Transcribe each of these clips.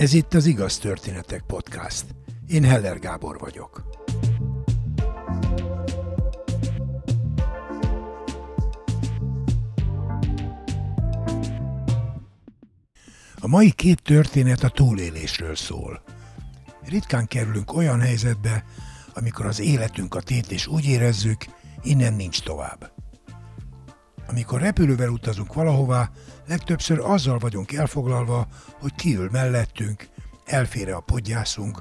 Ez itt az Igaz Történetek Podcast. Én Heller Gábor vagyok. A mai két történet a túlélésről szól. Ritkán kerülünk olyan helyzetbe, amikor az életünk a tét és úgy érezzük, innen nincs tovább. Amikor repülővel utazunk valahová, legtöbbször azzal vagyunk elfoglalva, hogy kiül mellettünk, elfére a podgyászunk,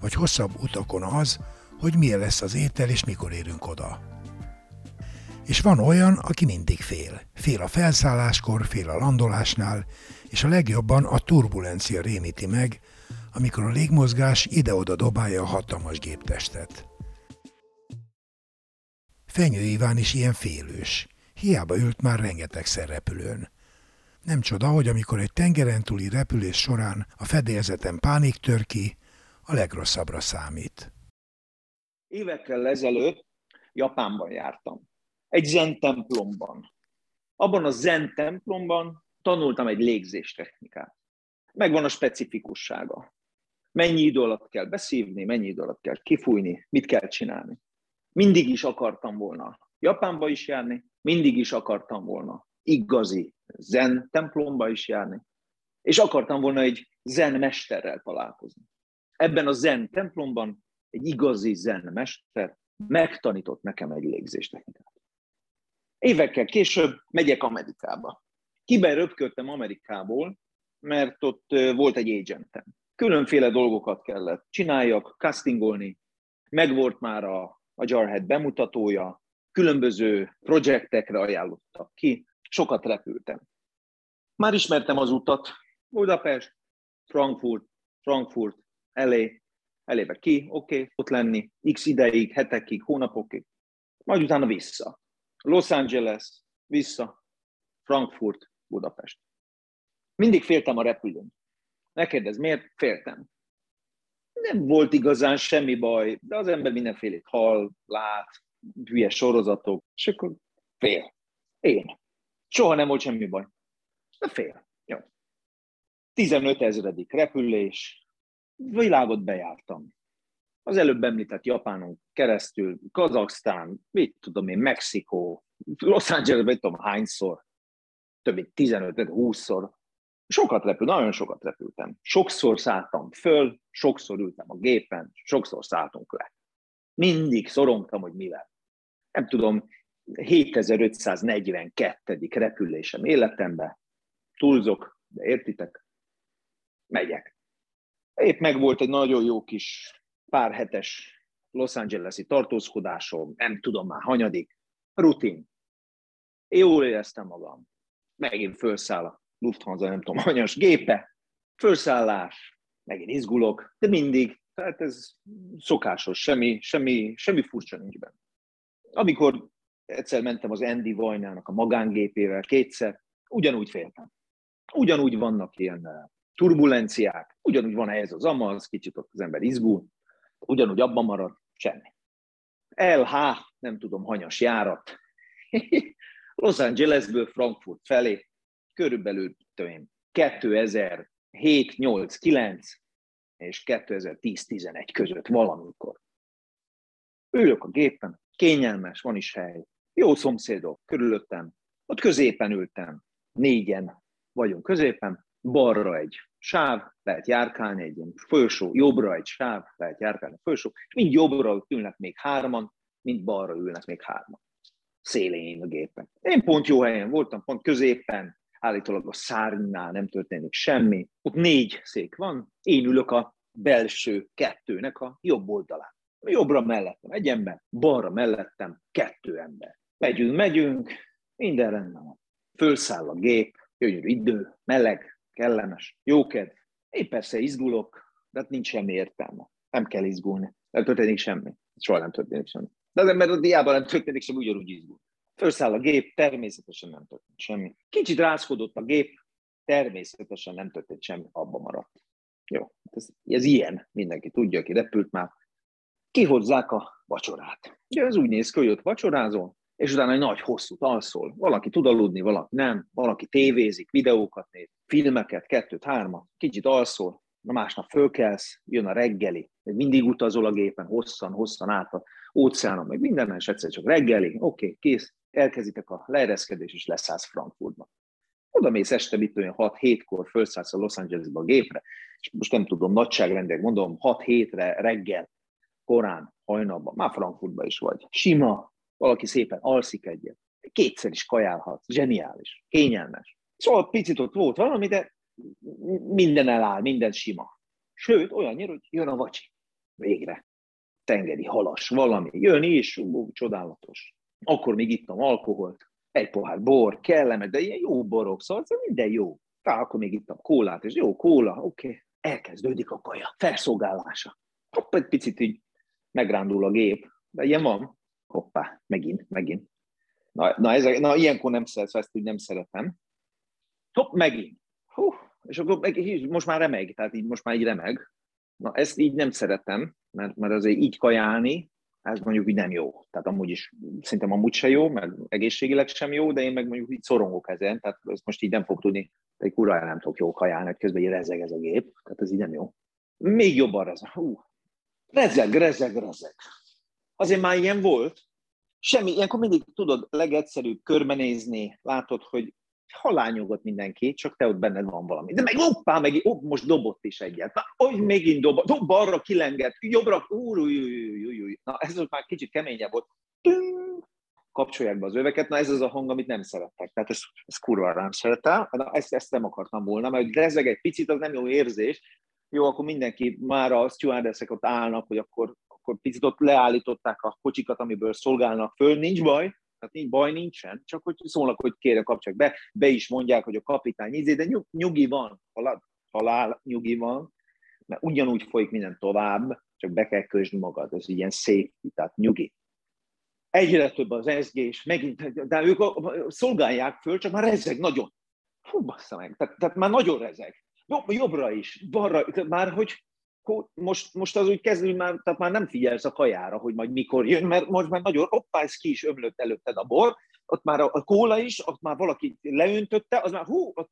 vagy hosszabb utakon az, hogy milyen lesz az étel és mikor érünk oda. És van olyan, aki mindig fél. Fél a felszálláskor, fél a landolásnál, és a legjobban a turbulencia rémíti meg, amikor a légmozgás ide-oda dobálja a hatalmas géptestet. Fenyő Iván is ilyen félős. Hiába ült már rengeteg repülőn. Nem csoda, hogy amikor egy tengeren túli repülés során a fedélzeten pánik tör ki, a legrosszabbra számít. Évekkel ezelőtt Japánban jártam. Egy zen templomban. Abban a zen templomban tanultam egy légzés technikát. Megvan a specifikussága. Mennyi idő alatt kell beszívni, mennyi idő alatt kell kifújni, mit kell csinálni. Mindig is akartam volna Japánba is járni, mindig is akartam volna igazi zen templomba is járni, és akartam volna egy zen mesterrel találkozni. Ebben a zen templomban egy igazi zen mester megtanított nekem egy légzéstechnikát. Évekkel később megyek Amerikába. Kiben röpködtem Amerikából, mert ott volt egy agentem. Különféle dolgokat kellett csináljak, castingolni, megvolt már a, a Jarhead bemutatója, különböző projektekre ajánlottak ki, sokat repültem. Már ismertem az utat, Budapest, Frankfurt, Frankfurt, elé, elébe ki, oké, okay, ott lenni, x ideig, hetekig, hónapokig, majd utána vissza. Los Angeles, vissza, Frankfurt, Budapest. Mindig féltem a repülőn. Ne kérdezz, miért? Féltem. Nem volt igazán semmi baj, de az ember mindenfélét hall, lát, hülye sorozatok, és akkor fél. Én. Soha nem volt semmi baj. De fél. Jó. 15 ezredik repülés, világot bejártam. Az előbb említett Japánon keresztül, Kazaksztán, mit tudom én, Mexikó, Los Angeles, mit tudom hányszor, több mint 15-20-szor. Sokat repül, nagyon sokat repültem. Sokszor szálltam föl, sokszor ültem a gépen, sokszor szálltunk le. Mindig szorongtam, hogy mivel nem tudom, 7542. repülésem életemben, túlzok, de értitek, megyek. Épp meg volt egy nagyon jó kis pár hetes Los Angeles-i tartózkodásom, nem tudom már hanyadik, rutin. Jól éreztem magam. Megint felszáll a Lufthansa, nem tudom, hanyas gépe, felszállás, megint izgulok, de mindig, tehát ez szokásos, semmi, semmi, semmi furcsa nincs benne amikor egyszer mentem az Andy Vajnának a magángépével kétszer, ugyanúgy féltem. Ugyanúgy vannak ilyen eh, turbulenciák, ugyanúgy van ez az amaz, kicsit ott az ember izgul, ugyanúgy abban marad, semmi. LH, nem tudom, hanyas járat. Los Angelesből Frankfurt felé, körülbelül tudom 2007, 8, 9 és 2010, 11 között valamikor. Ülök a gépen, kényelmes, van is hely, jó szomszédok körülöttem, ott középen ültem, négyen vagyunk középen, balra egy sáv, lehet járkálni egy ilyen folyosó, jobbra egy sáv, lehet járkálni folyosó, mind jobbra ülnek még hárman, mind balra ülnek még hárman. Szélén a gépen. Én pont jó helyen voltam, pont középen, állítólag a szárnynál nem történik semmi. Ott négy szék van, én ülök a belső kettőnek a jobb oldalán. Jobbra mellettem egy ember, balra mellettem kettő ember. Megyünk, megyünk, minden rendben van. Fölszáll a gép, gyönyörű idő, meleg, kellemes, jókedv. Én persze izgulok, de hát nincs semmi értelme. Nem kell izgulni. Nem történik semmi. Soha nem történik semmi. De az ember a diában nem történik semmi, ugyanúgy izgul. Fölszáll a gép, természetesen nem történik semmi. Kicsit rázkodott a gép, természetesen nem történt semmi, abba maradt. Jó, ez, ez ilyen, mindenki tudja, aki repült már, kihozzák a vacsorát. Ugye ez úgy néz ki, hogy ott vacsorázol, és utána egy nagy hosszú alszol. Valaki tud aludni, valaki nem, valaki tévézik, videókat néz, filmeket, kettőt, hármat, kicsit alszol, na másnap fölkelsz, jön a reggeli, mindig utazol a gépen, hosszan, hosszan át a óceánon, meg minden, és egyszer csak reggeli, oké, okay, kész, elkezditek a leereszkedés, és leszállsz Frankfurtba. Oda mész este, mit olyan 6-7-kor, felszállsz a Los Angelesbe a gépre, és most nem tudom, nagyságrendek, mondom, 6-7-re reggel, korán, hajnalban, már Frankfurtba is vagy. Sima, valaki szépen alszik egyet, kétszer is kajálhat, zseniális, kényelmes. Szóval picit ott volt valami, de minden eláll, minden sima. Sőt, olyannyira, hogy jön a vacsi. Végre. Tengeri, halas, valami. Jön is, ú, csodálatos. Akkor még ittam alkoholt, egy pohár bor, kellemet, de ilyen jó borok, szóval minden jó. Tehát akkor még ittam kólát, és jó, kóla, oké. Okay. Elkezdődik a kaja, felszolgálása. Hopp, egy picit így megrándul a gép, de ilyen van. Hoppá, megint, megint. Na, na, ez, na ilyenkor nem szeretem, ezt úgy nem szeretem. Hopp, megint. Hú, és akkor meg, most már remeg, tehát így most már így remeg. Na, ezt így nem szeretem, mert, mert azért így kajálni, ez mondjuk így nem jó. Tehát amúgy is, szerintem amúgy se jó, meg egészségileg sem jó, de én meg mondjuk így szorongok ezen, tehát ezt most így nem fog tudni, egy kurva nem tudok jó kajálni, hogy közben így rezeg ez a gép, tehát ez így nem jó. Még jobban rezeg. Hú, rezeg, rezeg, rezeg. Azért már ilyen volt, semmi, ilyenkor mindig tudod legegyszerűbb körbenézni, látod, hogy halányugat mindenki, csak te ott benned van valami. De meg hoppá, meg ó, most dobott is egyet. Na, hogy megint dob, dob balra kilengett, jobbra, úr, új, új, új, új. Na, ez már kicsit keményebb volt. Tünk, kapcsolják be az öveket, na ez az a hang, amit nem szerettek. Tehát ezt, ezt kurva nem szeretem, na ezt, ezt nem akartam volna, mert rezeg egy picit, az nem jó érzés. Jó, akkor mindenki már a stewardessek ott állnak, hogy akkor, akkor picit ott leállították a kocsikat, amiből szolgálnak föl, nincs baj, tehát nincs baj nincsen, csak hogy szólnak, hogy kérek kapcsolják be, be is mondják, hogy a kapitány izé, de nyug, nyugi van, halál, halál nyugi van, mert ugyanúgy folyik minden tovább, csak be kell kösd magad, ez ilyen szép, tehát nyugi. Egyre több az ezgés, megint, de ők szolgálják föl, csak már rezeg nagyon. Hú, bassza meg, tehát, tehát már nagyon rezeg. Jobbra is, balra, már hogy most, most az úgy kezdő, már, tehát már nem figyelsz a kajára, hogy majd mikor jön, mert most már nagyon, hoppá, ez ki is ömlött előtted a bor, ott már a, a kóla is, ott már valaki leöntötte, az már hú, ott,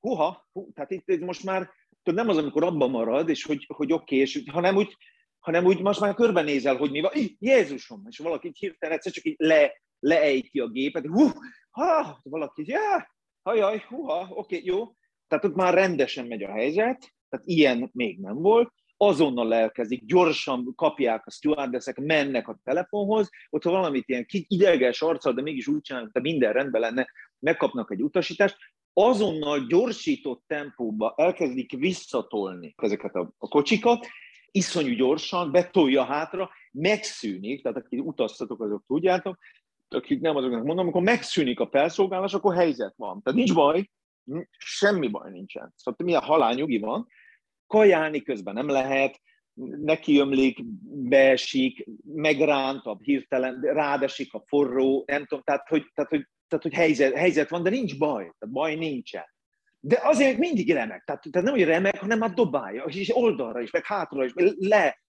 húha, hú, tehát itt, itt most már tudod, nem az, amikor abban marad, és hogy, hogy oké, és, hanem úgy, hanem úgy most már körbenézel, hogy mi van, Jézusom, és valaki hirtelen egyszer csak így le, leejti a gépet, hú, ha, valaki, ja, hajaj, húha, oké, jó. Tehát ott már rendesen megy a helyzet, tehát ilyen még nem volt, azonnal elkezdik, gyorsan kapják a stewardessek, mennek a telefonhoz, ott ha valamit ilyen ideges arccal, de mégis úgy csinálnak, de minden rendben lenne, megkapnak egy utasítást, azonnal gyorsított tempóba elkezdik visszatolni ezeket a, a kocsikat, iszonyú gyorsan, betolja hátra, megszűnik, tehát akik utaztatok, azok tudjátok, akik nem azoknak mondom, amikor megszűnik a felszolgálás, akkor helyzet van. Tehát nincs baj, semmi baj nincsen. Szóval milyen halál nyugi van, kajálni közben nem lehet, nekiömlik, beesik, megrántabb hirtelen, rádesik a forró, nem tudom, tehát hogy, tehát, hogy, tehát, hogy helyzet, helyzet van, de nincs baj, tehát baj nincsen. De azért mindig remek, tehát, tehát nem, hogy remek, hanem már dobálja, és oldalra is, meg hátra is, meg le,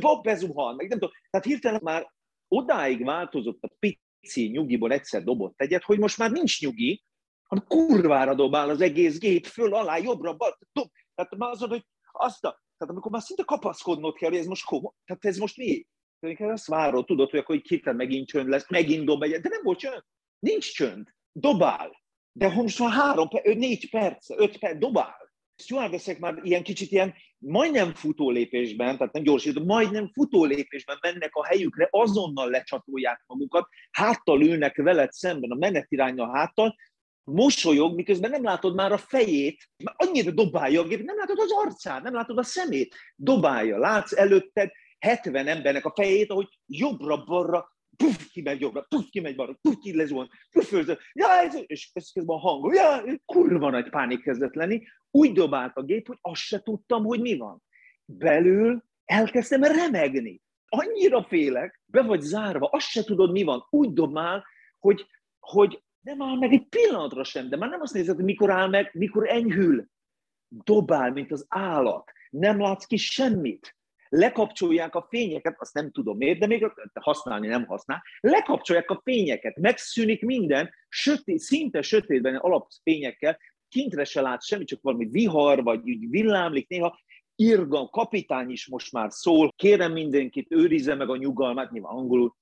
Bob bezuhan, meg nem tudom, tehát hirtelen már odáig változott a pici nyugiból egyszer dobott egyet, hogy most már nincs nyugi, hanem kurvára dobál az egész gép, föl, alá, jobbra, bal, dob. Tehát már az, hogy azt a, tehát amikor már szinte kapaszkodnod kell, hogy ez most komoly, tehát ez most mi? Tehát azt várod, tudod, hogy akkor hirtelen megint csönd lesz, megint dob egyet, de nem volt csönd. Nincs csönd. Dobál. De most már három, négy perc, öt perc, dobál. Stewardessek már ilyen kicsit ilyen majdnem futó lépésben, tehát nem gyorsító, majdnem futó lépésben mennek a helyükre, azonnal lecsatolják magukat, háttal ülnek veled szemben, a menetirányra háttal, mosolyog, miközben nem látod már a fejét, mert annyira dobálja a gép, nem látod az arcát, nem látod a szemét, dobálja, látsz előtted 70 embernek a fejét, ahogy jobbra-balra, puf, kimegy jobbra, puf, kimegy balra, puf, ki lezuhan, fölző, ja, ez, és közben a hang, ja, kurva nagy pánik kezdett lenni, úgy dobált a gép, hogy azt se tudtam, hogy mi van. Belül elkezdtem remegni. Annyira félek, be vagy zárva, azt se tudod, mi van. Úgy dobál, hogy, hogy nem áll meg egy pillanatra sem, de már nem azt nézed, mikor áll meg, mikor enyhül. Dobál, mint az állat. Nem látsz ki semmit. Lekapcsolják a fényeket, azt nem tudom miért, de még használni nem használ. Lekapcsolják a fényeket, megszűnik minden, sötét, szinte sötétben alapfényekkel, kintre se látsz semmit, csak valami vihar, vagy úgy villámlik néha, irgalm, kapitány is most már szól, kérem mindenkit, őrizze meg a nyugalmát, nyilván angolul,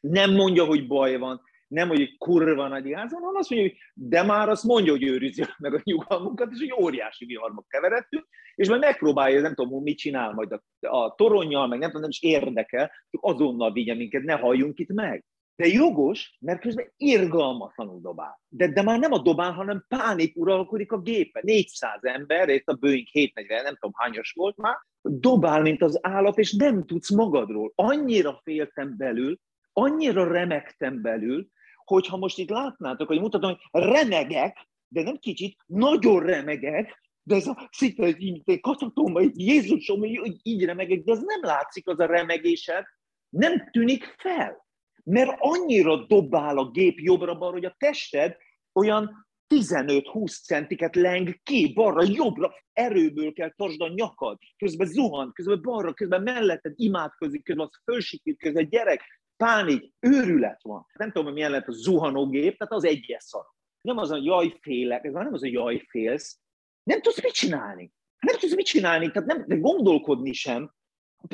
nem mondja, hogy baj van, nem, hogy kurva nagy gáz van, hanem azt mondja, hogy de már azt mondja, hogy őrizzük meg a nyugalmunkat, és hogy óriási viharba keveredtünk, és majd megpróbálja, nem tudom, mit csinál majd a, a toronnyal, meg nem tudom, nem is érdekel, csak azonnal vigye minket, ne halljunk itt meg. De jogos, mert közben irgalmatlanul dobál. De, de már nem a dobál, hanem pánik uralkodik a gépe. 400 ember, itt a Boeing 740, nem tudom hányos volt már, dobál, mint az állat, és nem tudsz magadról. Annyira féltem belül, annyira remektem belül, hogyha most itt látnátok, hogy mutatom, hogy remegek, de nem kicsit, nagyon remegek, de ez a szinte egy katatomba, Jézusom, így, így remegek, de az nem látszik az a remegésed, nem tűnik fel. Mert annyira dobál a gép jobbra-balra, hogy a tested olyan 15-20 centiket leng ki, balra, jobbra, erőből kell tartsd a nyakad, közben zuhan, közben balra, közben melletted imádkozik, közben az fölsikít, közben gyerek, pánik, őrület van. Nem tudom, hogy milyen lehet a zuhanógép, tehát az egyes szar. Nem az a jaj félek, ez már nem az a jaj félsz, nem tudsz mit csinálni. Nem tudsz mit csinálni, tehát nem, de gondolkodni sem.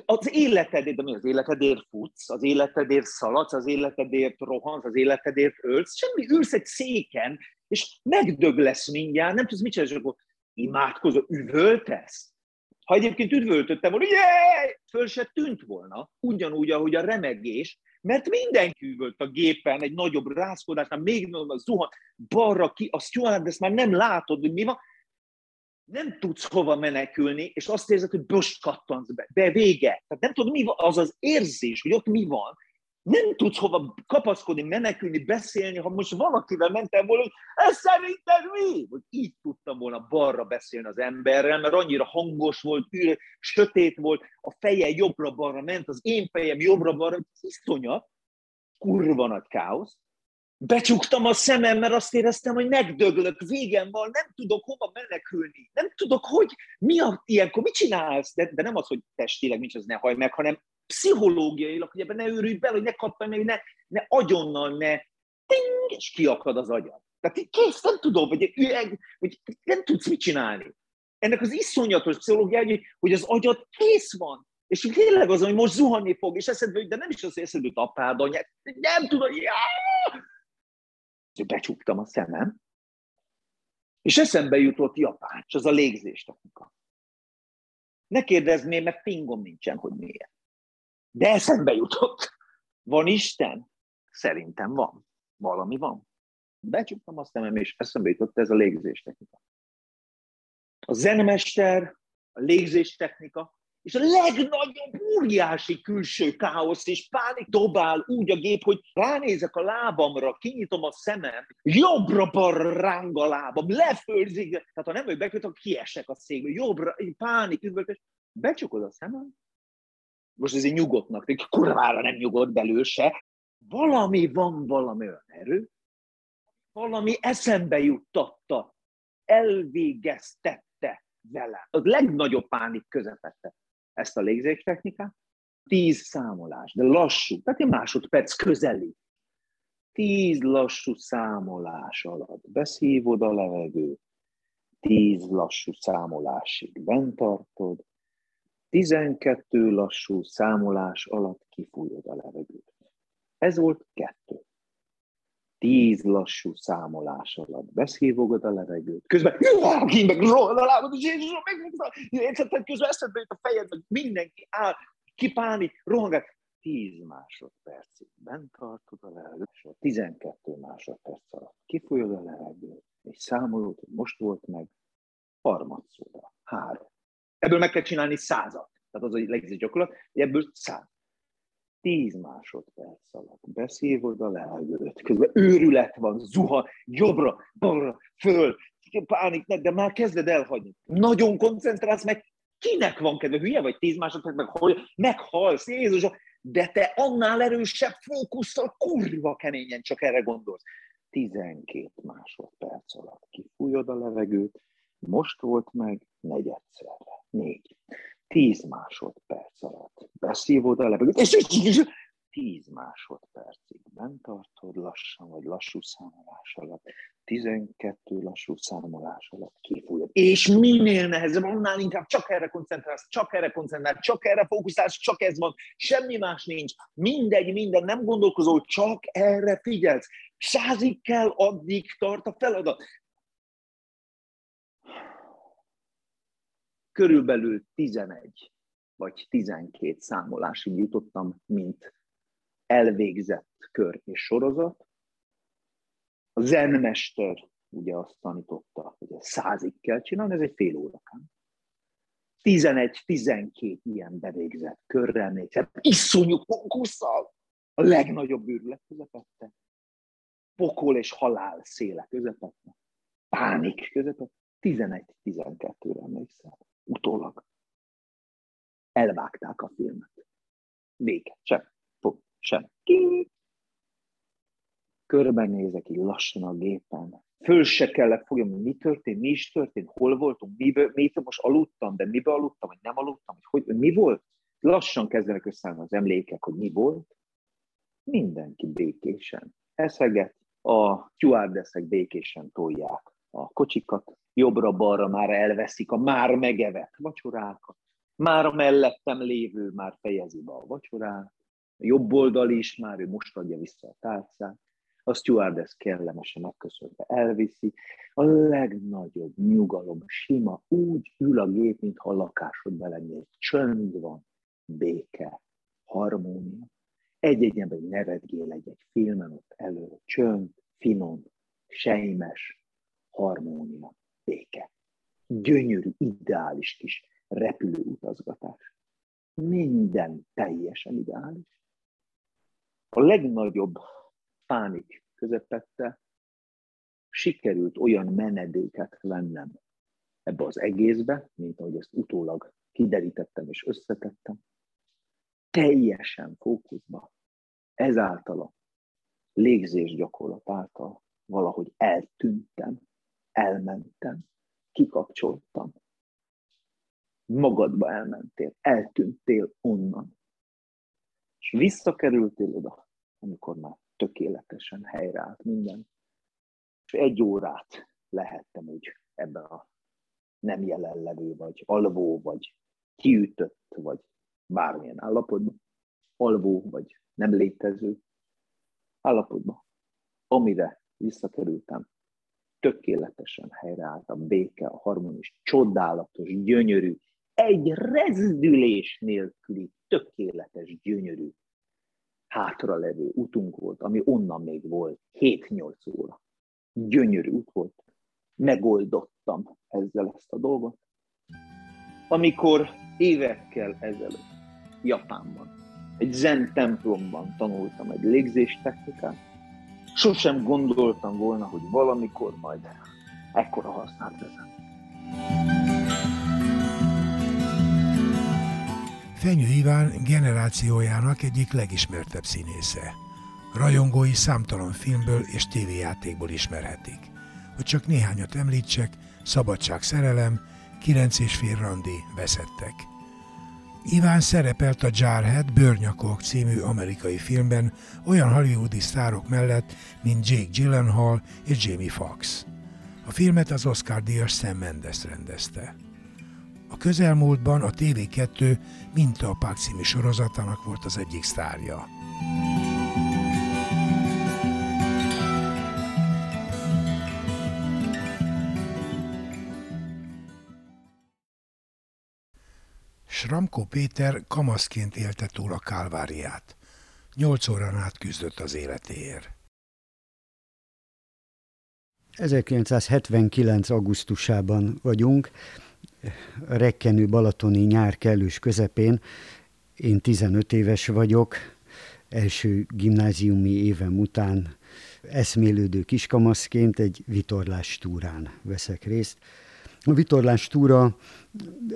Az életedért, de mi az életedért futsz, az életedért szaladsz, az életedért rohansz, az életedért ölsz, semmi, ülsz egy széken, és megdög lesz mindjárt, nem tudsz mit csinálni, és akkor imádkozol, üvöltesz. Ha egyébként üdvöltöttem volna, yeah! föl se tűnt volna, ugyanúgy, ahogy a remegés, mert mindenki üvölt a gépen, egy nagyobb rázkodásnál, még nagyobb zuhan, balra ki, a stewardess már nem látod, hogy mi van, nem tudsz hova menekülni, és azt érzed, hogy most kattansz be, de vége. Tehát nem tudod, mi van, az az érzés, hogy ott mi van, nem tudsz hova kapaszkodni, menekülni, beszélni, ha most valakivel mentem volna, hogy ez szerinted mi? Hogy így tudtam volna balra beszélni az emberrel, mert annyira hangos volt, űr, sötét volt, a feje jobbra-balra ment, az én fejem jobbra-balra, iszonyat, kurva nagy káosz. Becsuktam a szemem, mert azt éreztem, hogy megdöglök, végem van, nem tudok hova menekülni, nem tudok, hogy mi a ilyenkor, mit csinálsz? De, de nem az, hogy testileg, nincs az ne haj meg, hanem pszichológiailag, hogy ebben ne őrülj bele, hogy ne kaptam meg, ne, ne agyonnal, ne ting, és kiakad az agyad. Tehát kész, nem tudom, hogy, hogy nem tudsz mit csinálni. Ennek az iszonyatos pszichológiája, hogy, hogy az agyad kész van. És tényleg az, hogy most zuhanni fog, és eszedbe, de nem is az eszedbe, hogy apád, anyád, nem tudom, já! Becsuktam a szemem, és eszembe jutott Japán, és az a légzés technika. Ne kérdezz miért, mert fingom nincsen, hogy miért. De eszembe jutott. Van Isten? Szerintem van. Valami van. Becsuktam azt szemem, és eszembe jutott ez a légzés technika. A zenemester, a légzés technika, és a legnagyobb óriási külső káosz és pánik dobál úgy a gép, hogy ránézek a lábamra, kinyitom a szemem, jobbra-balra ráng a lábam, lefőrzik, tehát ha nem vagy beköt, akkor kiesek a székbe, jobbra, pánik, üvöltés, becsukod a szemem, most egy nyugodtnak, de kurvára nem nyugodt belül se, valami van, valami olyan erő, valami eszembe juttatta, elvégeztette vele. A legnagyobb pánik közepette ezt a légzés technikát. Tíz számolás, de lassú, tehát egy másodperc közeli. Tíz lassú számolás alatt beszívod a levegőt, tíz lassú számolásig bent tartod, 12 lassú számolás alatt kifújod a levegőt. Ez volt kettő. Tíz lassú számolás alatt beszívogod a levegőt. Közben ki meg rohad a lábad, és Jézusom, meg közben eszedbe jut a fejed, meg mindenki áll, kipánik, rohangál. Tíz másodpercig bent tartod a levegőt, és a 12 másodperc alatt kifújod a levegőt, és számolod, hogy most volt meg harmadszóra, három, Ebből meg kell csinálni százat. Tehát az a legjobb gyakorlat, hogy ebből száz. Tíz másodperc alatt beszívod a levegőt, közben őrület van, zuha, jobbra, balra, föl, pánik, de már kezded elhagyni. Nagyon koncentrálsz, meg kinek van kedve, hülye vagy tíz másodperc, meg hol, meghalsz, Jézus, de te annál erősebb fókusszal kurva keményen csak erre gondolsz. 12 másodperc alatt kifújod a levegőt, most volt meg negyedszerre négy, tíz másodperc alatt beszívod a levegőt, és, 10 másodpercig bent tartod lassan, vagy lassú számolás alatt, 12 lassú számolás alatt kifújod. És minél nehezebb, annál inkább csak erre koncentrálsz, csak erre koncentrálsz, csak erre fókuszálsz, csak ez van, semmi más nincs, mindegy, minden, nem gondolkozol, csak erre figyelsz. Százig kell, addig tart a feladat. Körülbelül 11 vagy 12 számolásig jutottam, mint elvégzett kör és sorozat. A zenmester ugye azt tanította, hogy ez százig kell csinálni, ez egy fél órakán. 11-12 ilyen bevégzett körrel még, hát iszonyú konkusszal, a legnagyobb őrület közepette, pokol és halál széle közepette, pánik közepette, 11-12-re emlékszel, utólag. Elvágták a filmet. Vége, sem sem. Körbenézek így lassan a gépen. Föl se kellett fogjam, hogy mi történt, mi is történt, hol voltunk, miből, mi most aludtam, de mibe aludtam, vagy nem aludtam, hogy, hogy mi volt. Lassan kezdenek összeállni az emlékek, hogy mi volt. Mindenki békésen eszeget, a stewardessek békésen tolják a kocsikat, jobbra-balra már elveszik a már megevett vacsorákat, már a mellettem lévő már fejezi be a vacsorát, a jobb oldal is már, ő most adja vissza a tálcát, a stewardess kellemesen megköszönve elviszi, a legnagyobb nyugalom, sima, úgy ül a gép, mintha a lakásodban lennél. Csönd van, béke, harmónia. Egy-egy ember nevetgél egy-egy filmen ott elő, csönd, finom, sejmes, harmónia, béke. Gyönyörű, ideális kis repülő utazgatás. Minden teljesen ideális a legnagyobb pánik közepette sikerült olyan menedéket vennem ebbe az egészbe, mint ahogy ezt utólag kiderítettem és összetettem, teljesen fókuszba, ezáltal a légzés gyakorlat által valahogy eltűntem, elmentem, kikapcsoltam. Magadba elmentél, eltűntél onnan. És visszakerültél oda, amikor már tökéletesen helyreállt minden. És egy órát lehettem úgy ebben a nem jelenlevő, vagy alvó, vagy kiütött, vagy bármilyen állapotban, alvó, vagy nem létező állapotban, amire visszakerültem, tökéletesen helyreállt a béke, a harmonis, csodálatos, gyönyörű, egy rezdülés nélküli, tökéletes, gyönyörű hátralevő utunk volt, ami onnan még volt 7-8 óra. Gyönyörű út volt. Megoldottam ezzel ezt a dolgot. Amikor évekkel ezelőtt Japánban, egy zen templomban tanultam egy légzéstechnikát, sosem gondoltam volna, hogy valamikor majd ekkora hasznát vezet. Fenyő Iván generációjának egyik legismertebb színésze. Rajongói számtalan filmből és tévéjátékból ismerhetik. Hogy csak néhányat említsek, Szabadság szerelem, Kilenc és fél randi veszettek. Iván szerepelt a Jarhead Bőrnyakok című amerikai filmben olyan hollywoodi sztárok mellett, mint Jake Gyllenhaal és Jamie Foxx. A filmet az Oscar-díjas Sam Mendes rendezte. A közelmúltban a TV2 Mintaapák című sorozatának volt az egyik sztárja. Sramko Péter kamaszként élte túl a kálváriát. Nyolc órán át küzdött az életéért. 1979. augusztusában vagyunk, a rekkenő balatoni nyár kellős közepén. Én 15 éves vagyok, első gimnáziumi évem után eszmélődő kiskamaszként egy vitorlás túrán veszek részt. A vitorlás túra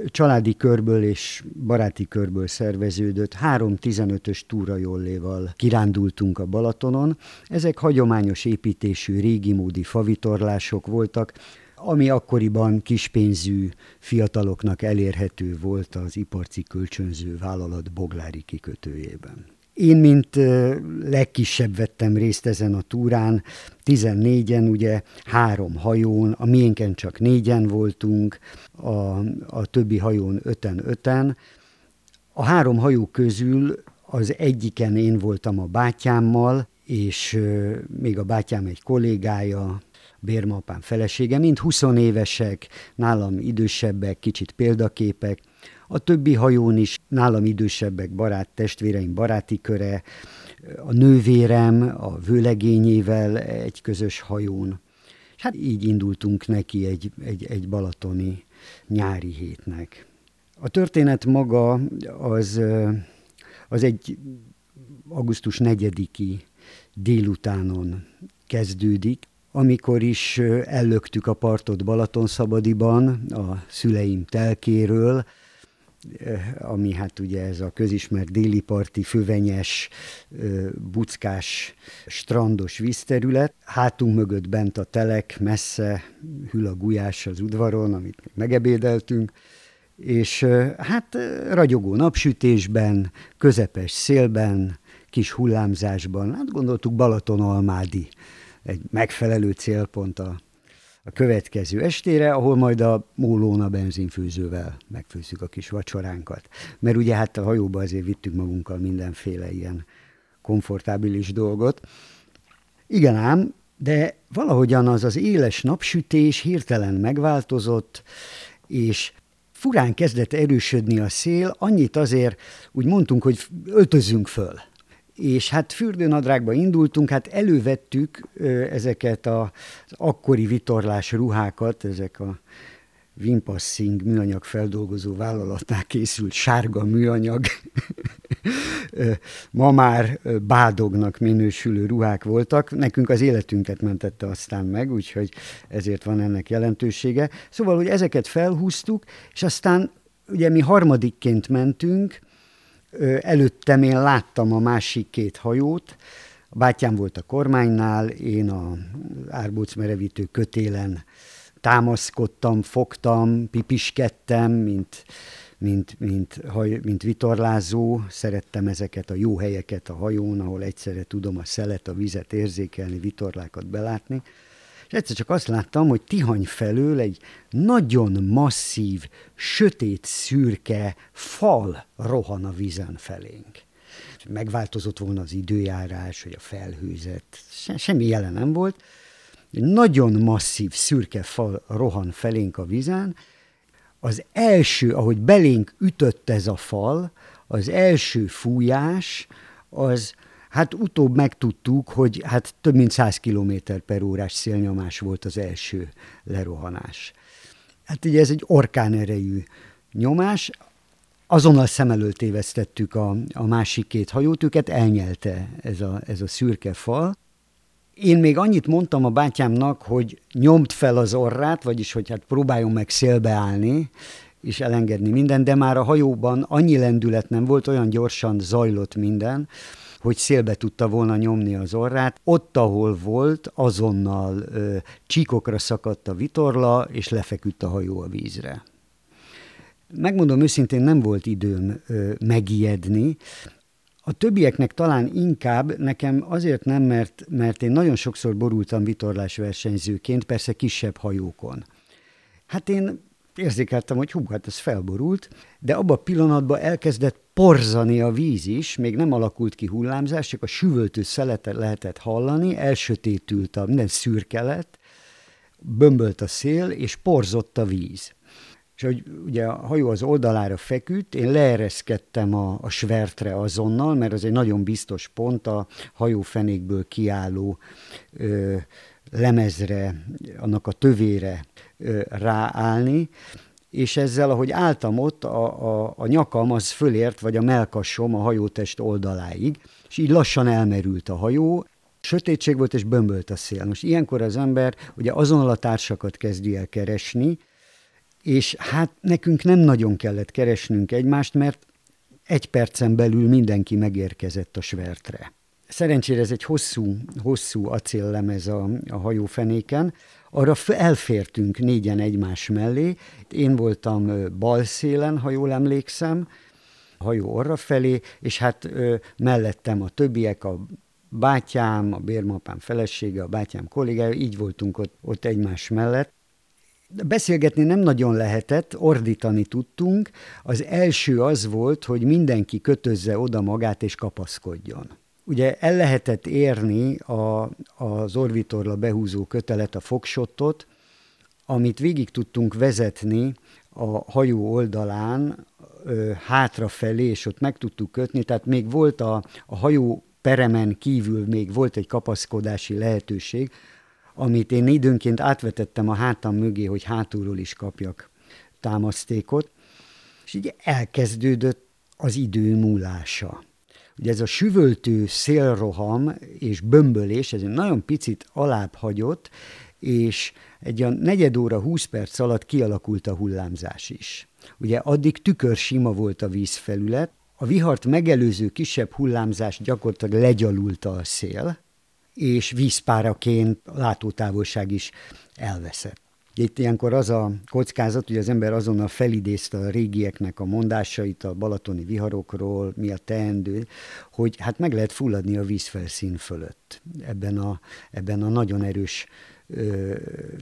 családi körből és baráti körből szerveződött. Három 15-ös túrajolléval kirándultunk a Balatonon. Ezek hagyományos építésű, régi módi favitorlások voltak, ami akkoriban kispénzű fiataloknak elérhető volt az iparci kölcsönző vállalat Boglári kikötőjében. Én, mint legkisebb vettem részt ezen a túrán, 14-en, ugye három hajón, a miénken csak négyen voltunk, a, a többi hajón öten-öten. A három hajó közül az egyiken én voltam a bátyámmal, és még a bátyám egy kollégája, bérmapám felesége, mind 20 évesek, nálam idősebbek, kicsit példaképek, a többi hajón is nálam idősebbek, barát testvéreim, baráti köre, a nővérem a vőlegényével egy közös hajón. És hát így indultunk neki egy, egy, egy balatoni nyári hétnek. A történet maga az, az egy augusztus 4-i délutánon kezdődik, amikor is ellöktük a partot Balatonszabadiban a szüleim telkéről, ami hát ugye ez a közismert déli parti, fővenyes, buckás, strandos vízterület. Hátunk mögött bent a telek, messze hűl a gulyás az udvaron, amit megebédeltünk, és hát ragyogó napsütésben, közepes szélben, kis hullámzásban, hát gondoltuk Balaton-Almádi, egy megfelelő célpont a a következő estére, ahol majd a mólóna benzinfőzővel megfőzzük a kis vacsoránkat. Mert ugye hát a hajóba azért vittük magunkkal mindenféle ilyen komfortábilis dolgot. Igen ám, de valahogyan az az éles napsütés hirtelen megváltozott, és furán kezdett erősödni a szél, annyit azért úgy mondtunk, hogy öltözünk föl és hát fürdőnadrágba indultunk, hát elővettük ezeket az akkori vitorlás ruhákat, ezek a Vimpassing műanyag feldolgozó vállalatnál készült sárga műanyag, ma már bádognak minősülő ruhák voltak. Nekünk az életünket mentette aztán meg, úgyhogy ezért van ennek jelentősége. Szóval, hogy ezeket felhúztuk, és aztán ugye mi harmadikként mentünk, Előttem én láttam a másik két hajót, a bátyám volt a kormánynál, én a árbóc merevítő kötélen támaszkodtam, fogtam, pipiskedtem, mint, mint, mint, haj, mint vitorlázó, szerettem ezeket a jó helyeket a hajón, ahol egyszerre tudom a szelet, a vizet érzékelni, vitorlákat belátni. Egyszer csak azt láttam, hogy Tihany felől egy nagyon masszív, sötét, szürke fal rohan a vízen felénk. Megváltozott volna az időjárás, vagy a felhőzet, se, semmi jelen nem volt. Egy nagyon masszív, szürke fal rohan felénk a vízen. Az első, ahogy belénk ütött ez a fal, az első fújás, az Hát utóbb megtudtuk, hogy hát több mint 100 km per órás szélnyomás volt az első lerohanás. Hát ugye ez egy orkán erejű nyomás, azonnal szem előtt tévesztettük a, a másik két hajót, őket elnyelte ez a, ez a szürke fal. Én még annyit mondtam a bátyámnak, hogy nyomt fel az orrát, vagyis hogy hát próbáljon meg szélbe állni, és elengedni minden, de már a hajóban annyi lendület nem volt, olyan gyorsan zajlott minden, hogy szélbe tudta volna nyomni az orrát. Ott, ahol volt, azonnal ö, csíkokra szakadt a vitorla, és lefeküdt a hajó a vízre. Megmondom őszintén, nem volt időm ö, megijedni, a többieknek talán inkább, nekem azért nem, mert, mert én nagyon sokszor borultam vitorlás versenyzőként, persze kisebb hajókon. Hát én érzékeltem, hogy hú, hát ez felborult, de abban a pillanatban elkezdett porzani a víz is, még nem alakult ki hullámzás, csak a süvöltő szeletet lehetett hallani, elsötétült a minden szürke lett, bömbölt a szél, és porzott a víz. És hogy ugye a hajó az oldalára feküdt, én leereszkedtem a, a svertre azonnal, mert az egy nagyon biztos pont a hajófenékből kiálló ö, lemezre, annak a tövére ö, ráállni, és ezzel, ahogy álltam ott, a, a, a nyakam az fölért, vagy a melkasom a hajótest oldaláig, és így lassan elmerült a hajó, sötétség volt, és bömbölt a szél. Most ilyenkor az ember ugye azonnal a társakat kezdi el keresni, és hát nekünk nem nagyon kellett keresnünk egymást, mert egy percen belül mindenki megérkezett a svertre. Szerencsére ez egy hosszú, hosszú acéllemez a, a hajófenéken, arra elfértünk négyen egymás mellé. Én voltam bal szélen, ha jól emlékszem, hajó orra felé, és hát mellettem a többiek, a bátyám, a bérmapám felesége, a bátyám kollégája, így voltunk ott, ott egymás mellett. Beszélgetni nem nagyon lehetett, ordítani tudtunk. Az első az volt, hogy mindenki kötözze oda magát és kapaszkodjon. Ugye el lehetett érni a, az orvitorla behúzó kötelet, a fogsottot, amit végig tudtunk vezetni a hajó oldalán ö, hátrafelé, és ott meg tudtuk kötni, tehát még volt a, a hajó peremen kívül még volt egy kapaszkodási lehetőség, amit én időnként átvetettem a hátam mögé, hogy hátulról is kapjak támasztékot, és így elkezdődött az idő múlása. Ugye ez a süvöltő szélroham és bömbölés, ez egy nagyon picit alább hagyott, és egy a negyed óra, húsz perc alatt kialakult a hullámzás is. Ugye addig tükör sima volt a vízfelület, a vihart megelőző kisebb hullámzás gyakorlatilag legyalulta a szél, és vízpáraként a látótávolság is elveszett. Itt ilyenkor az a kockázat, hogy az ember azonnal felidézte a régieknek a mondásait a balatoni viharokról, mi a teendő, hogy hát meg lehet fulladni a vízfelszín fölött ebben a, ebben a nagyon erős ö,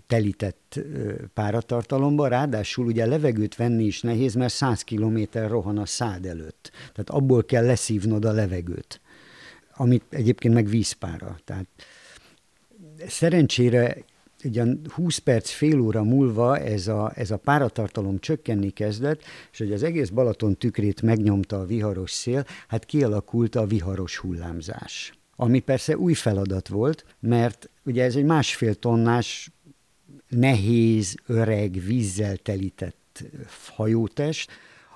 telített ö, páratartalomban, ráadásul ugye levegőt venni is nehéz, mert 100 kilométer rohan a szád előtt. Tehát abból kell leszívnod a levegőt, amit egyébként meg vízpára. Tehát szerencsére ugyan 20 perc, fél óra múlva ez a, ez a páratartalom csökkenni kezdett, és hogy az egész Balaton tükrét megnyomta a viharos szél, hát kialakult a viharos hullámzás. Ami persze új feladat volt, mert ugye ez egy másfél tonnás, nehéz, öreg, vízzel telített hajótest,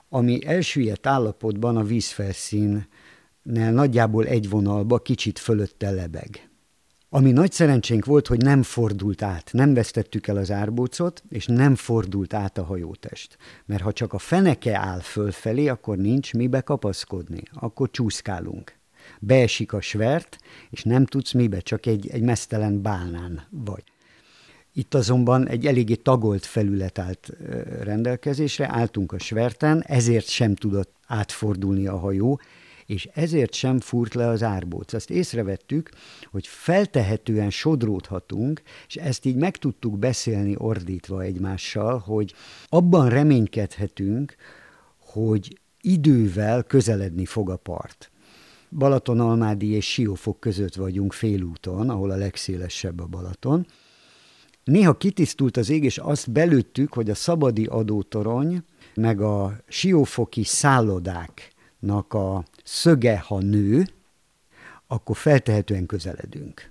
ami elsüllyedt állapotban a vízfelszínnel nagyjából egy vonalba, kicsit fölötte lebeg. Ami nagy szerencsénk volt, hogy nem fordult át, nem vesztettük el az árbócot, és nem fordult át a hajótest. Mert ha csak a feneke áll fölfelé, akkor nincs mibe kapaszkodni, akkor csúszkálunk. Beesik a svert, és nem tudsz mibe, csak egy, egy mesztelen bálnán vagy. Itt azonban egy eléggé tagolt felület állt rendelkezésre, álltunk a sverten, ezért sem tudott átfordulni a hajó, és ezért sem fúrt le az árbóc. Azt észrevettük, hogy feltehetően sodródhatunk, és ezt így meg tudtuk beszélni ordítva egymással, hogy abban reménykedhetünk, hogy idővel közeledni fog a part. Balatonalmádi és Siófok között vagyunk félúton, ahol a legszélesebb a Balaton. Néha kitisztult az ég, és azt belőttük, hogy a szabadi adótorony, meg a siófoki szállodáknak a szöge, ha nő, akkor feltehetően közeledünk.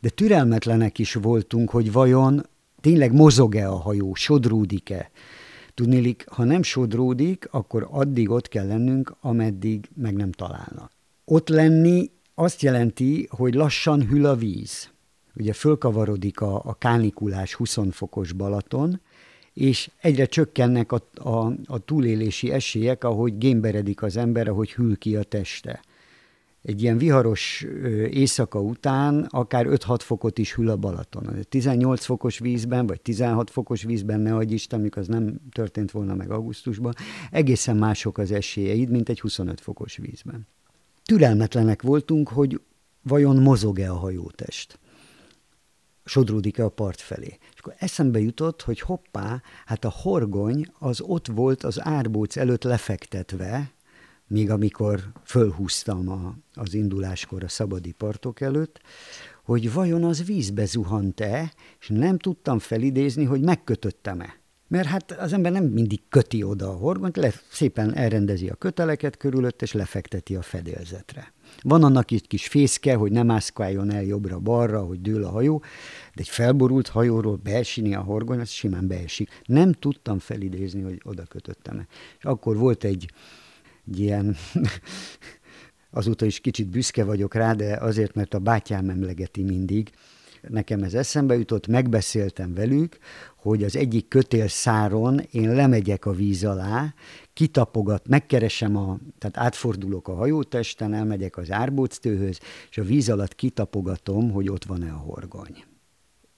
De türelmetlenek is voltunk, hogy vajon tényleg mozog-e a hajó, sodródik-e. Tudnélik, ha nem sodródik, akkor addig ott kell lennünk, ameddig meg nem találnak. Ott lenni azt jelenti, hogy lassan hűl a víz. Ugye fölkavarodik a, a kánikulás 20 fokos Balaton, és egyre csökkennek a, a, a túlélési esélyek, ahogy gémberedik az ember, ahogy hűl ki a teste. Egy ilyen viharos éjszaka után akár 5-6 fokot is hűl a Balaton. 18 fokos vízben, vagy 16 fokos vízben, ne adj Isten, amikor az nem történt volna meg augusztusban, egészen mások az esélyeid, mint egy 25 fokos vízben. Türelmetlenek voltunk, hogy vajon mozog-e a hajótest sodródik-e a part felé. És akkor eszembe jutott, hogy hoppá, hát a horgony az ott volt az árbóc előtt lefektetve, még amikor fölhúztam a, az induláskor a szabadi partok előtt, hogy vajon az vízbe zuhant-e, és nem tudtam felidézni, hogy megkötöttem-e. Mert hát az ember nem mindig köti oda a horgonyt, le, szépen elrendezi a köteleket körülött, és lefekteti a fedélzetre. Van annak egy kis fészke, hogy nem mászkáljon el jobbra-balra, hogy dől a hajó, de egy felborult hajóról beesni a horgony, az simán beesik. Nem tudtam felidézni, hogy oda kötöttem-e. És akkor volt egy, egy ilyen azóta is kicsit büszke vagyok rá, de azért, mert a bátyám emlegeti mindig, nekem ez eszembe jutott, megbeszéltem velük, hogy az egyik kötélszáron én lemegyek a víz alá, kitapogat, megkeresem, a, tehát átfordulok a hajótesten, elmegyek az árbóctőhöz, és a víz alatt kitapogatom, hogy ott van-e a horgony.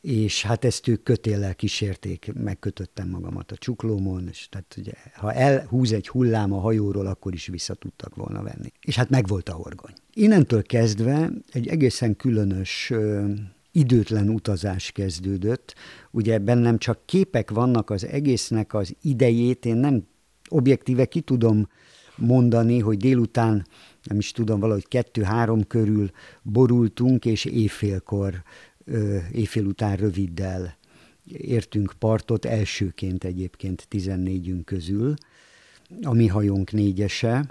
és hát ezt ők kötéllel kísérték, megkötöttem magamat a csuklómon, és tehát ugye, ha elhúz egy hullám a hajóról, akkor is vissza tudtak volna venni. És hát megvolt a horgony. Innentől kezdve egy egészen különös időtlen utazás kezdődött. Ugye bennem csak képek vannak az egésznek az idejét, én nem objektíve ki tudom mondani, hogy délután, nem is tudom, valahogy kettő-három körül borultunk, és éjfélkor éjfél után röviddel értünk partot, elsőként egyébként 14 közül, a mi hajónk négyese,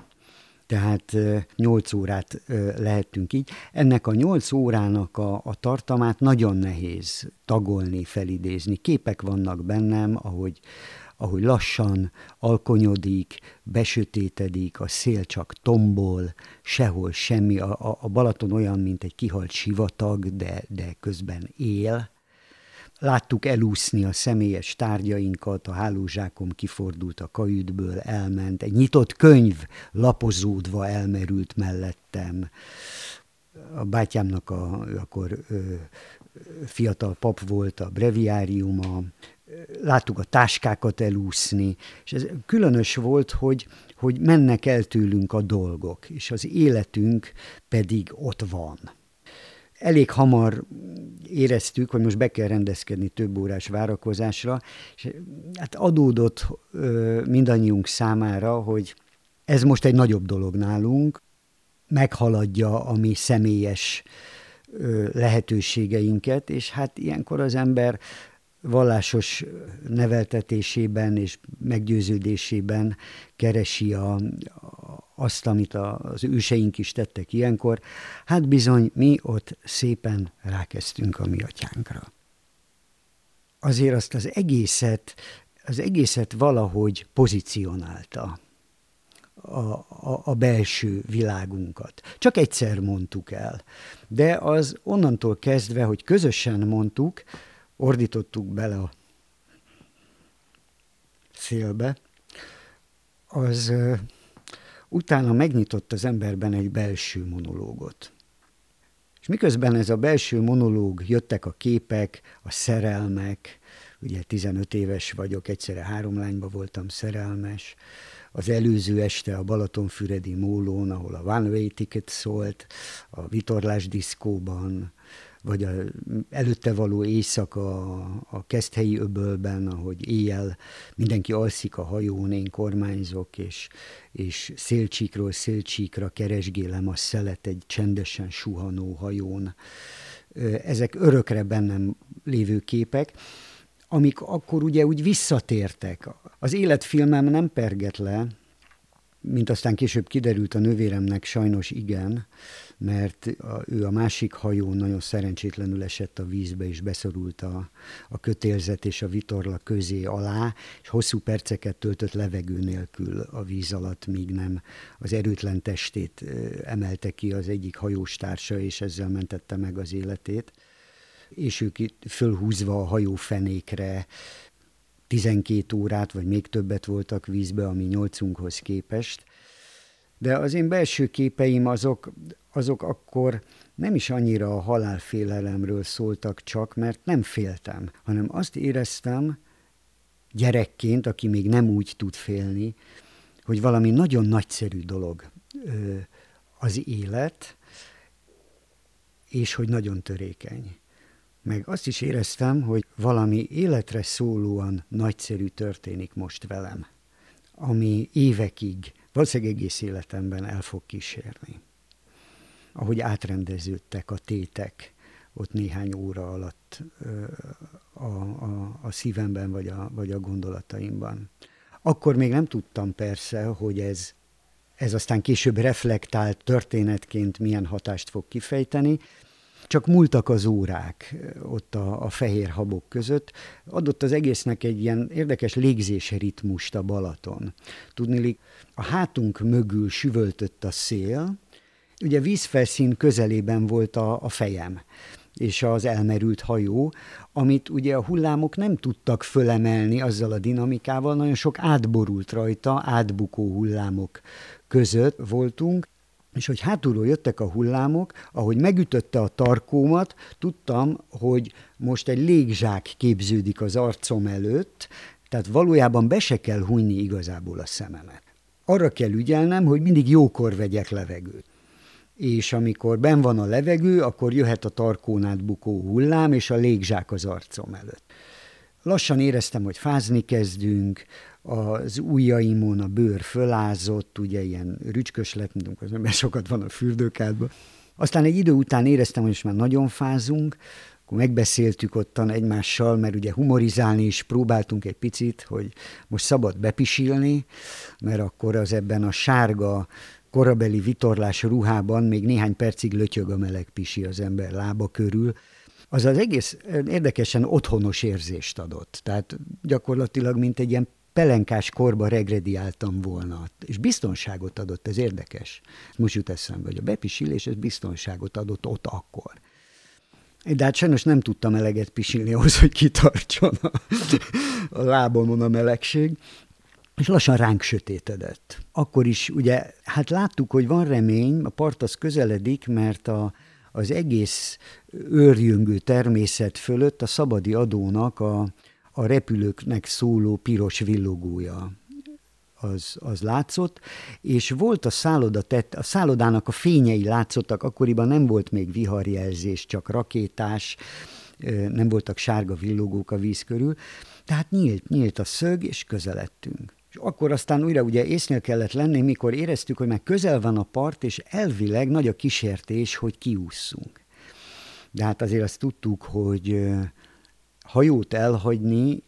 tehát 8 órát lehettünk így. Ennek a 8 órának a, a tartamát nagyon nehéz tagolni, felidézni. Képek vannak bennem, ahogy, ahogy lassan alkonyodik, besötétedik, a szél csak tombol, sehol semmi, a, a, a Balaton olyan, mint egy kihalt sivatag, de, de közben él. Láttuk elúszni a személyes tárgyainkat, a hálózsákom kifordult a kajütből, elment, egy nyitott könyv lapozódva elmerült mellettem. A bátyámnak a, ő akkor ö, fiatal pap volt, a breviáriuma, láttuk a táskákat elúszni, és ez különös volt, hogy, hogy mennek el tőlünk a dolgok, és az életünk pedig ott van. Elég hamar éreztük, hogy most be kell rendezkedni több órás várakozásra, és hát adódott ö, mindannyiunk számára, hogy ez most egy nagyobb dolog nálunk, meghaladja a mi személyes lehetőségeinket, és hát ilyenkor az ember vallásos neveltetésében és meggyőződésében keresi a, azt, amit az őseink is tettek ilyenkor, hát bizony mi ott szépen rákezdtünk a mi atyánkra. Azért azt az egészet, az egészet valahogy pozícionálta a, a, a belső világunkat. Csak egyszer mondtuk el, de az onnantól kezdve, hogy közösen mondtuk, ordítottuk bele a szélbe, az utána megnyitott az emberben egy belső monológot. És miközben ez a belső monológ, jöttek a képek, a szerelmek, ugye 15 éves vagyok, egyszerre három lányba voltam szerelmes, az előző este a Balatonfüredi mólón, ahol a One Way Ticket szólt, a vitorlás diszkóban, vagy a előtte való éjszaka a Keszthelyi öbölben, ahogy éjjel mindenki alszik a hajón, én kormányzok, és, és szélcsíkról szélcsíkra keresgélem a szelet egy csendesen suhanó hajón. Ezek örökre bennem lévő képek, amik akkor ugye úgy visszatértek. Az életfilmem nem perget le, mint aztán később kiderült a nővéremnek, sajnos igen, mert a, ő a másik hajón nagyon szerencsétlenül esett a vízbe, és beszorult a, a kötélzet és a vitorla közé alá, és hosszú perceket töltött levegő nélkül a víz alatt, míg nem az erőtlen testét emelte ki az egyik hajóstársa, és ezzel mentette meg az életét. És ők fölhúzva a hajó fenékre 12 órát, vagy még többet voltak vízbe, ami nyolcunkhoz képest. De az én belső képeim azok, azok akkor nem is annyira a halálfélelemről szóltak csak, mert nem féltem, hanem azt éreztem gyerekként, aki még nem úgy tud félni, hogy valami nagyon nagyszerű dolog az élet, és hogy nagyon törékeny meg azt is éreztem, hogy valami életre szólóan nagyszerű történik most velem, ami évekig, valószínűleg egész életemben el fog kísérni. Ahogy átrendeződtek a tétek ott néhány óra alatt a, a, a szívemben vagy a, vagy a gondolataimban. Akkor még nem tudtam persze, hogy ez, ez aztán később reflektált történetként milyen hatást fog kifejteni, csak múltak az órák ott a, a fehér habok között. Adott az egésznek egy ilyen érdekes légzés ritmust a Balaton. Tudni, a hátunk mögül süvöltött a szél, ugye vízfelszín közelében volt a, a fejem és az elmerült hajó, amit ugye a hullámok nem tudtak fölemelni azzal a dinamikával, nagyon sok átborult rajta, átbukó hullámok között voltunk, és hogy hátulról jöttek a hullámok, ahogy megütötte a tarkómat, tudtam, hogy most egy légzsák képződik az arcom előtt, tehát valójában be se kell hunyni igazából a szememet. Arra kell ügyelnem, hogy mindig jókor vegyek levegőt. És amikor ben van a levegő, akkor jöhet a tarkón bukó hullám, és a légzsák az arcom előtt. Lassan éreztem, hogy fázni kezdünk, az ujjaimon a bőr fölázott, ugye ilyen rücskös lett, mert sokat van a fürdőkádban. Aztán egy idő után éreztem, hogy most már nagyon fázunk, akkor megbeszéltük ottan egymással, mert ugye humorizálni is próbáltunk egy picit, hogy most szabad bepisilni, mert akkor az ebben a sárga korabeli vitorlás ruhában még néhány percig lötyög a meleg pisi az ember lába körül, az az egész érdekesen otthonos érzést adott. Tehát gyakorlatilag, mint egy ilyen pelenkás korba regrediáltam volna, és biztonságot adott, ez érdekes. Most jut eszembe, hogy a bepisilés, ez biztonságot adott ott akkor. De hát sajnos nem tudtam eleget pisilni ahhoz, hogy kitartson a, a lábamon a melegség, és lassan ránk sötétedett. Akkor is ugye, hát láttuk, hogy van remény, a part az közeledik, mert a, az egész őrjöngő természet fölött a szabadi adónak a, a repülőknek szóló piros villogója az, az látszott, és volt a szálloda tett, a szállodának a fényei látszottak, akkoriban nem volt még viharjelzés, csak rakétás, nem voltak sárga villogók a víz körül, tehát nyílt, nyílt a szög, és közeledtünk. És akkor aztán újra ugye észnél kellett lenni, mikor éreztük, hogy már közel van a part, és elvileg nagy a kísértés, hogy kiússzunk. De hát azért azt tudtuk, hogy hajót elhagyni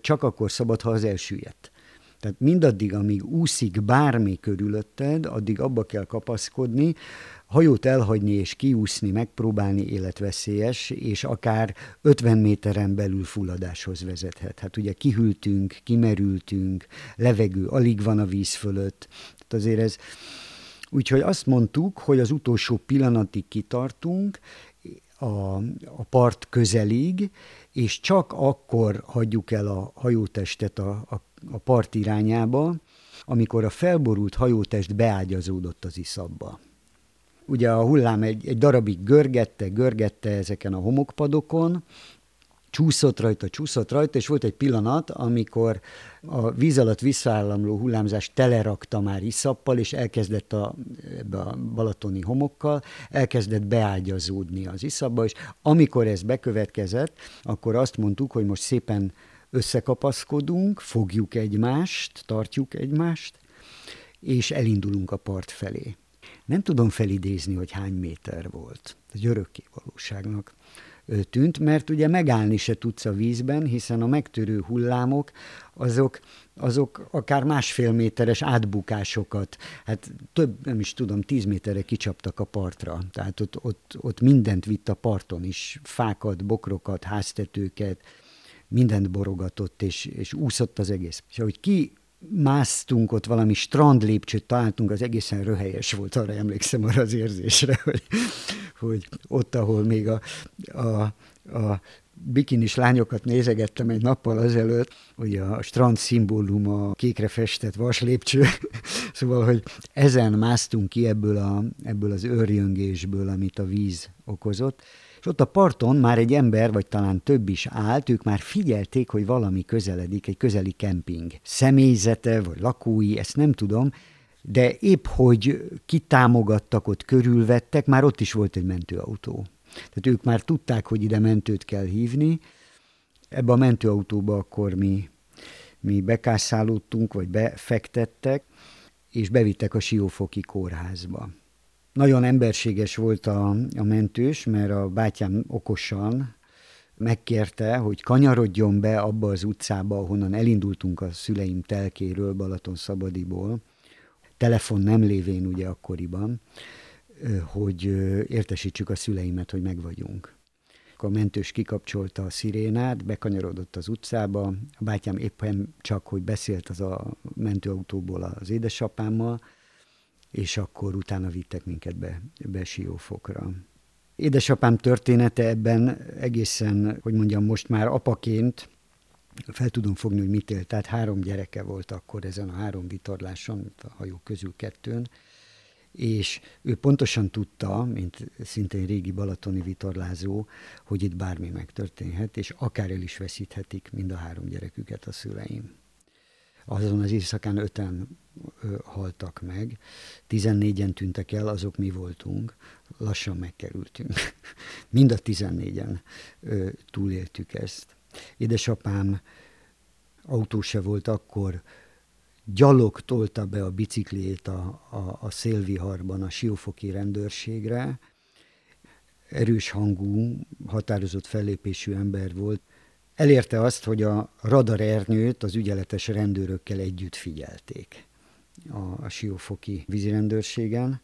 csak akkor szabad, ha az elsüllyedt. Tehát mindaddig, amíg úszik bármi körülötted, addig abba kell kapaszkodni, hajót elhagyni és kiúszni, megpróbálni életveszélyes, és akár 50 méteren belül fulladáshoz vezethet. Hát ugye kihűltünk, kimerültünk, levegő alig van a víz fölött. Tehát azért ez... Úgyhogy azt mondtuk, hogy az utolsó pillanatig kitartunk, a, a part közelig, és csak akkor hagyjuk el a hajótestet a, a, a part irányába, amikor a felborult hajótest beágyazódott az iszabba. Ugye a hullám egy, egy darabig görgette, görgette ezeken a homokpadokon, csúszott rajta, csúszott rajta, és volt egy pillanat, amikor a víz alatt visszaállamló hullámzás telerakta már iszappal, és elkezdett a, ebbe a balatoni homokkal, elkezdett beágyazódni az iszabba, és amikor ez bekövetkezett, akkor azt mondtuk, hogy most szépen összekapaszkodunk, fogjuk egymást, tartjuk egymást, és elindulunk a part felé. Nem tudom felidézni, hogy hány méter volt. Ez örökké valóságnak tűnt, mert ugye megállni se tudsz a vízben, hiszen a megtörő hullámok azok, azok akár másfél méteres átbukásokat, hát több, nem is tudom, tíz méterre kicsaptak a partra. Tehát ott, ott, ott mindent vitt a parton is, fákat, bokrokat, háztetőket, mindent borogatott, és, és úszott az egész. És ahogy ki másztunk ott valami strandlépcsőt találtunk, az egészen röhelyes volt, arra emlékszem arra az érzésre, hogy, hogy ott, ahol még a, a, a bikinis lányokat nézegettem egy nappal azelőtt, hogy a strand szimbólum kékre festett vaslépcső, szóval, hogy ezen másztunk ki ebből, a, ebből az őrjöngésből, amit a víz okozott, és ott a parton már egy ember, vagy talán több is állt, ők már figyelték, hogy valami közeledik, egy közeli kemping. Személyzete, vagy lakói, ezt nem tudom, de épp hogy kitámogattak, ott körülvettek, már ott is volt egy mentőautó. Tehát ők már tudták, hogy ide mentőt kell hívni. Ebbe a mentőautóba akkor mi, mi bekászálódtunk, vagy befektettek, és bevittek a Siófoki kórházba. Nagyon emberséges volt a, a mentős, mert a bátyám okosan megkérte, hogy kanyarodjon be abba az utcába, ahonnan elindultunk a szüleim telkéről, Balaton Szabadiból, telefon nem lévén ugye akkoriban, hogy értesítsük a szüleimet, hogy meg vagyunk. A mentős kikapcsolta a szirénát, bekanyarodott az utcába, a bátyám éppen csak, hogy beszélt az a mentőautóból az édesapámmal, és akkor utána vittek minket be, be Siófokra. Édesapám története ebben egészen, hogy mondjam, most már apaként fel tudom fogni, hogy mit élt. Tehát három gyereke volt akkor ezen a három vitorláson, a hajó közül kettőn, és ő pontosan tudta, mint szintén régi balatoni vitorlázó, hogy itt bármi megtörténhet, és akár el is veszíthetik mind a három gyereküket a szüleim. Azon az éjszakán öten haltak meg, tizennégyen tűntek el, azok mi voltunk, lassan megkerültünk. mind a tizennégyen ö, túléltük ezt. Édesapám autó se volt akkor, gyalog tolta be a biciklét a, a, a szélviharban a siófoki rendőrségre. Erős hangú, határozott fellépésű ember volt. Elérte azt, hogy a radarernőt az ügyeletes rendőrökkel együtt figyelték a, a siófoki vízirendőrségen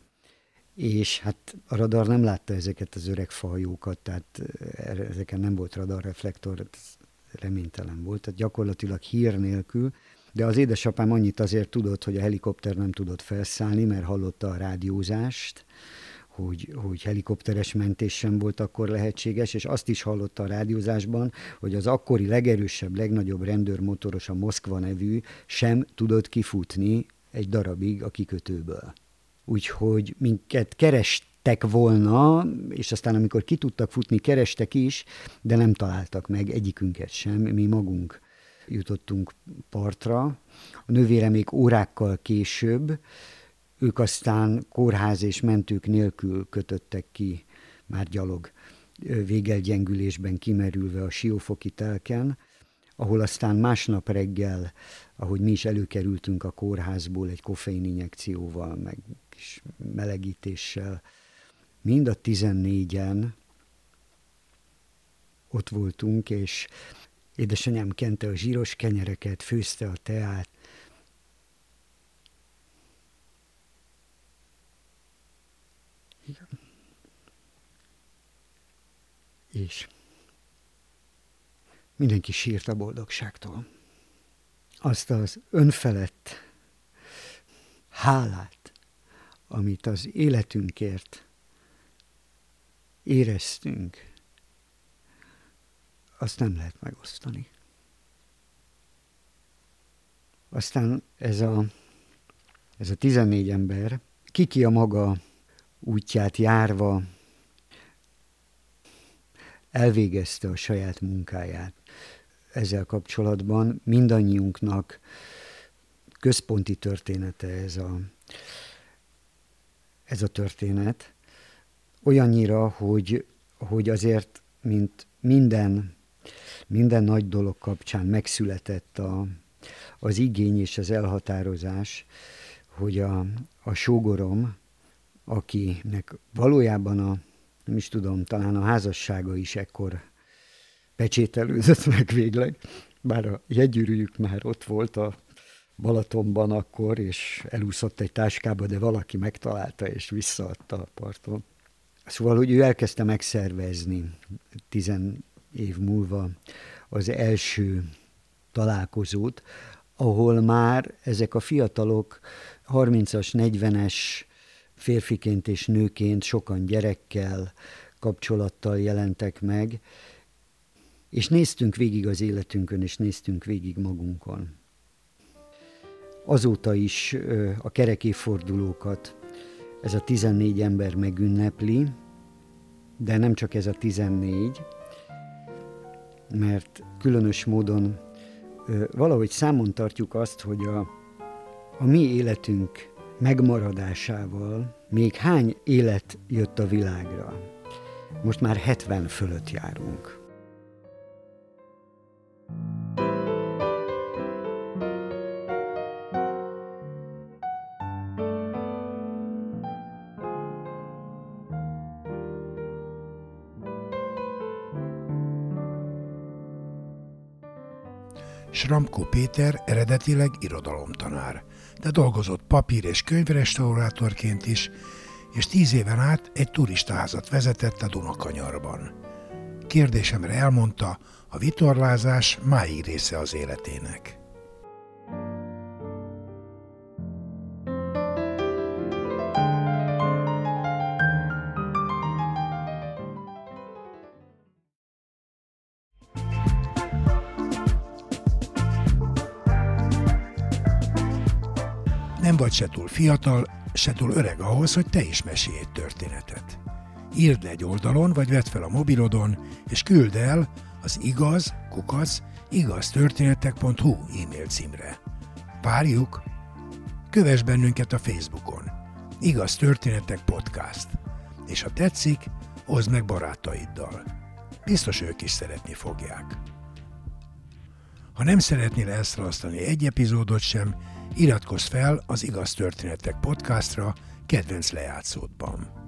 és hát a radar nem látta ezeket az öreg fajókat, tehát ezeken nem volt radarreflektor, reménytelen volt, tehát gyakorlatilag hír nélkül de az édesapám annyit azért tudott, hogy a helikopter nem tudott felszállni, mert hallotta a rádiózást, hogy, hogy helikopteres mentés sem volt akkor lehetséges, és azt is hallotta a rádiózásban, hogy az akkori legerősebb, legnagyobb rendőrmotoros, a Moszkva nevű, sem tudott kifutni egy darabig a kikötőből. Úgyhogy minket kerestek volna, és aztán amikor ki tudtak futni, kerestek is, de nem találtak meg egyikünket sem, mi magunk jutottunk partra. A nővére még órákkal később, ők aztán kórház és mentők nélkül kötöttek ki, már gyalog végelgyengülésben kimerülve a siófoki telken, ahol aztán másnap reggel, ahogy mi is előkerültünk a kórházból egy koffeininjekcióval, meg kis melegítéssel, mind a tizennégyen ott voltunk, és Édesanyám kente a zsíros kenyereket, főzte a teát. Igen. És mindenki sírt a boldogságtól. Azt az önfelett hálát, amit az életünkért éreztünk, azt nem lehet megosztani. Aztán ez a, ez a 14 ember, kiki a maga útját járva elvégezte a saját munkáját. Ezzel kapcsolatban mindannyiunknak központi története ez a, ez a történet, olyannyira, hogy, hogy azért, mint minden minden nagy dolog kapcsán megszületett a, az igény és az elhatározás, hogy a, a sógorom, akinek valójában a, nem is tudom, talán a házassága is ekkor pecsételődött meg végleg, bár a jegyűrűjük már ott volt a Balatonban akkor, és elúszott egy táskába, de valaki megtalálta és visszaadta a parton. Szóval, hogy ő elkezdte megszervezni tizen év múlva az első találkozót, ahol már ezek a fiatalok 30-as, 40-es férfiként és nőként, sokan gyerekkel, kapcsolattal jelentek meg, és néztünk végig az életünkön, és néztünk végig magunkon. Azóta is a kerekéfordulókat ez a 14 ember megünnepli, de nem csak ez a 14, mert különös módon valahogy számon tartjuk azt, hogy a, a mi életünk megmaradásával még hány élet jött a világra. Most már 70 fölött járunk. Sramko Péter eredetileg irodalomtanár, de dolgozott papír- és könyvrestaurátorként is, és tíz éven át egy turistaházat vezetett a Dunakanyarban. Kérdésemre elmondta, a vitorlázás máig része az életének. Se túl fiatal, se túl öreg ahhoz, hogy te is mesélj egy történetet. Írd le egy oldalon, vagy vedd fel a mobilodon, és küld el az igaz, kukac, igaztörténetek.hu e-mail címre. Várjuk! Kövess bennünket a Facebookon. Igaz Történetek Podcast. És ha tetszik, oszd meg barátaiddal. Biztos ők is szeretni fogják. Ha nem szeretnél elszalasztani egy epizódot sem, iratkozz fel az Igaz Történetek podcastra kedvenc lejátszódban.